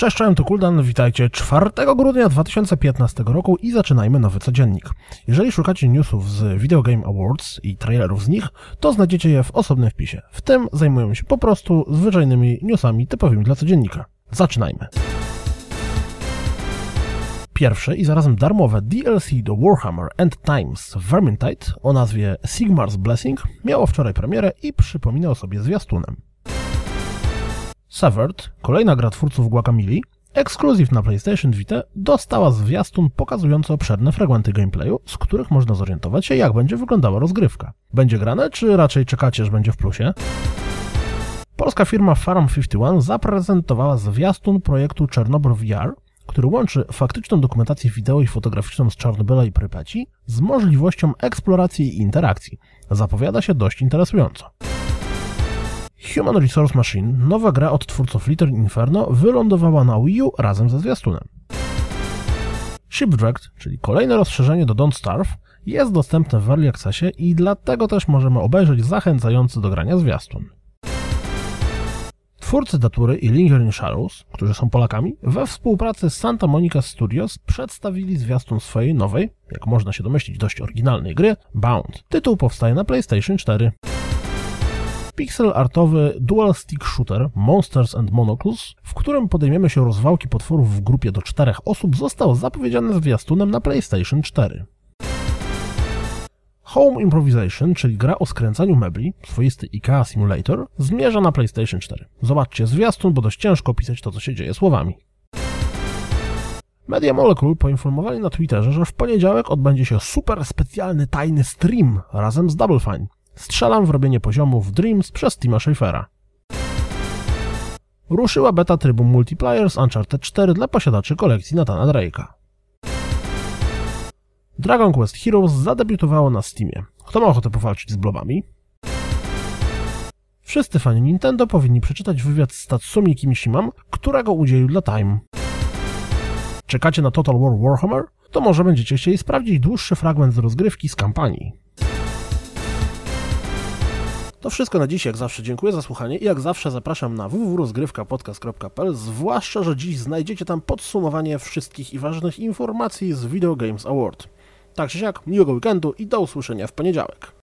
Cześć, cześć, to Kuldan, witajcie 4 grudnia 2015 roku i zaczynajmy nowy codziennik. Jeżeli szukacie newsów z Video Game Awards i trailerów z nich, to znajdziecie je w osobnym wpisie. W tym zajmują się po prostu zwyczajnymi newsami typowymi dla codziennika. Zaczynajmy. Pierwsze i zarazem darmowe DLC do Warhammer End Times Vermintide o nazwie Sigmar's Blessing miało wczoraj premierę i przypominał sobie zwiastunem. Severed, kolejna gra twórców Guacamole, ekskluzyw na PlayStation Vita, dostała zwiastun pokazujący obszerne fragmenty gameplayu, z których można zorientować się, jak będzie wyglądała rozgrywka. Będzie grane, czy raczej czekacie, że będzie w plusie? Polska firma Farm51 zaprezentowała zwiastun projektu Czernobyl VR, który łączy faktyczną dokumentację wideo i fotograficzną z Czarnobyla i Prypeci z możliwością eksploracji i interakcji. Zapowiada się dość interesująco. Human Resource Machine, nowa gra od twórców Little Inferno, wylądowała na Wii U razem ze zwiastunem. Shipwrecked, czyli kolejne rozszerzenie do Don't Starve, jest dostępne w Early Accessie i dlatego też możemy obejrzeć zachęcający do grania zwiastun. Twórcy Datury i Lingering Shadows, którzy są Polakami, we współpracy z Santa Monica Studios przedstawili zwiastun swojej nowej, jak można się domyślić, dość oryginalnej gry Bound. Tytuł powstaje na PlayStation 4. Pixel artowy dual stick shooter Monsters and Monocles, w którym podejmiemy się rozwałki potworów w grupie do czterech osób, został zapowiedziany zwiastunem na PlayStation 4. Home Improvisation, czyli gra o skręcaniu mebli, swoisty IKEA Simulator, zmierza na PlayStation 4. Zobaczcie zwiastun, bo dość ciężko opisać to, co się dzieje słowami. Media Molecule poinformowali na Twitterze, że w poniedziałek odbędzie się super specjalny tajny stream razem z Double Fine. Strzelam w robienie poziomów Dreams przez Tima Schafera. Ruszyła beta trybu multiplayer z Uncharted 4 dla posiadaczy kolekcji Nathana Drake'a. Dragon Quest Heroes zadebiutowało na Steamie. Kto ma ochotę powalczyć z blobami? Wszyscy fani Nintendo powinni przeczytać wywiad z Tatsumi Kimishimam, którego udzielił dla Time. Czekacie na Total War Warhammer? To może będziecie chcieli sprawdzić dłuższy fragment z rozgrywki z kampanii. To wszystko na dziś, jak zawsze dziękuję za słuchanie i jak zawsze zapraszam na www.rozgrywkapodcast.pl, zwłaszcza, że dziś znajdziecie tam podsumowanie wszystkich i ważnych informacji z Video Games Award. Tak czy siak, miłego weekendu i do usłyszenia w poniedziałek.